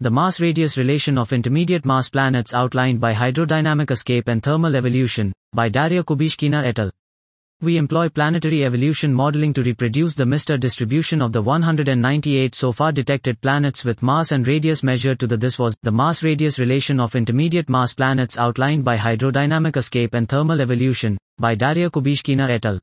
the mass-radius relation of intermediate mass planets outlined by hydrodynamic escape and thermal evolution, by Daria Kubyshkina et al. We employ planetary evolution modeling to reproduce the MR distribution of the 198 so far detected planets with mass and radius measured to the this was the mass radius relation of intermediate mass planets outlined by hydrodynamic escape and thermal evolution by Daria Kubyshkina et al.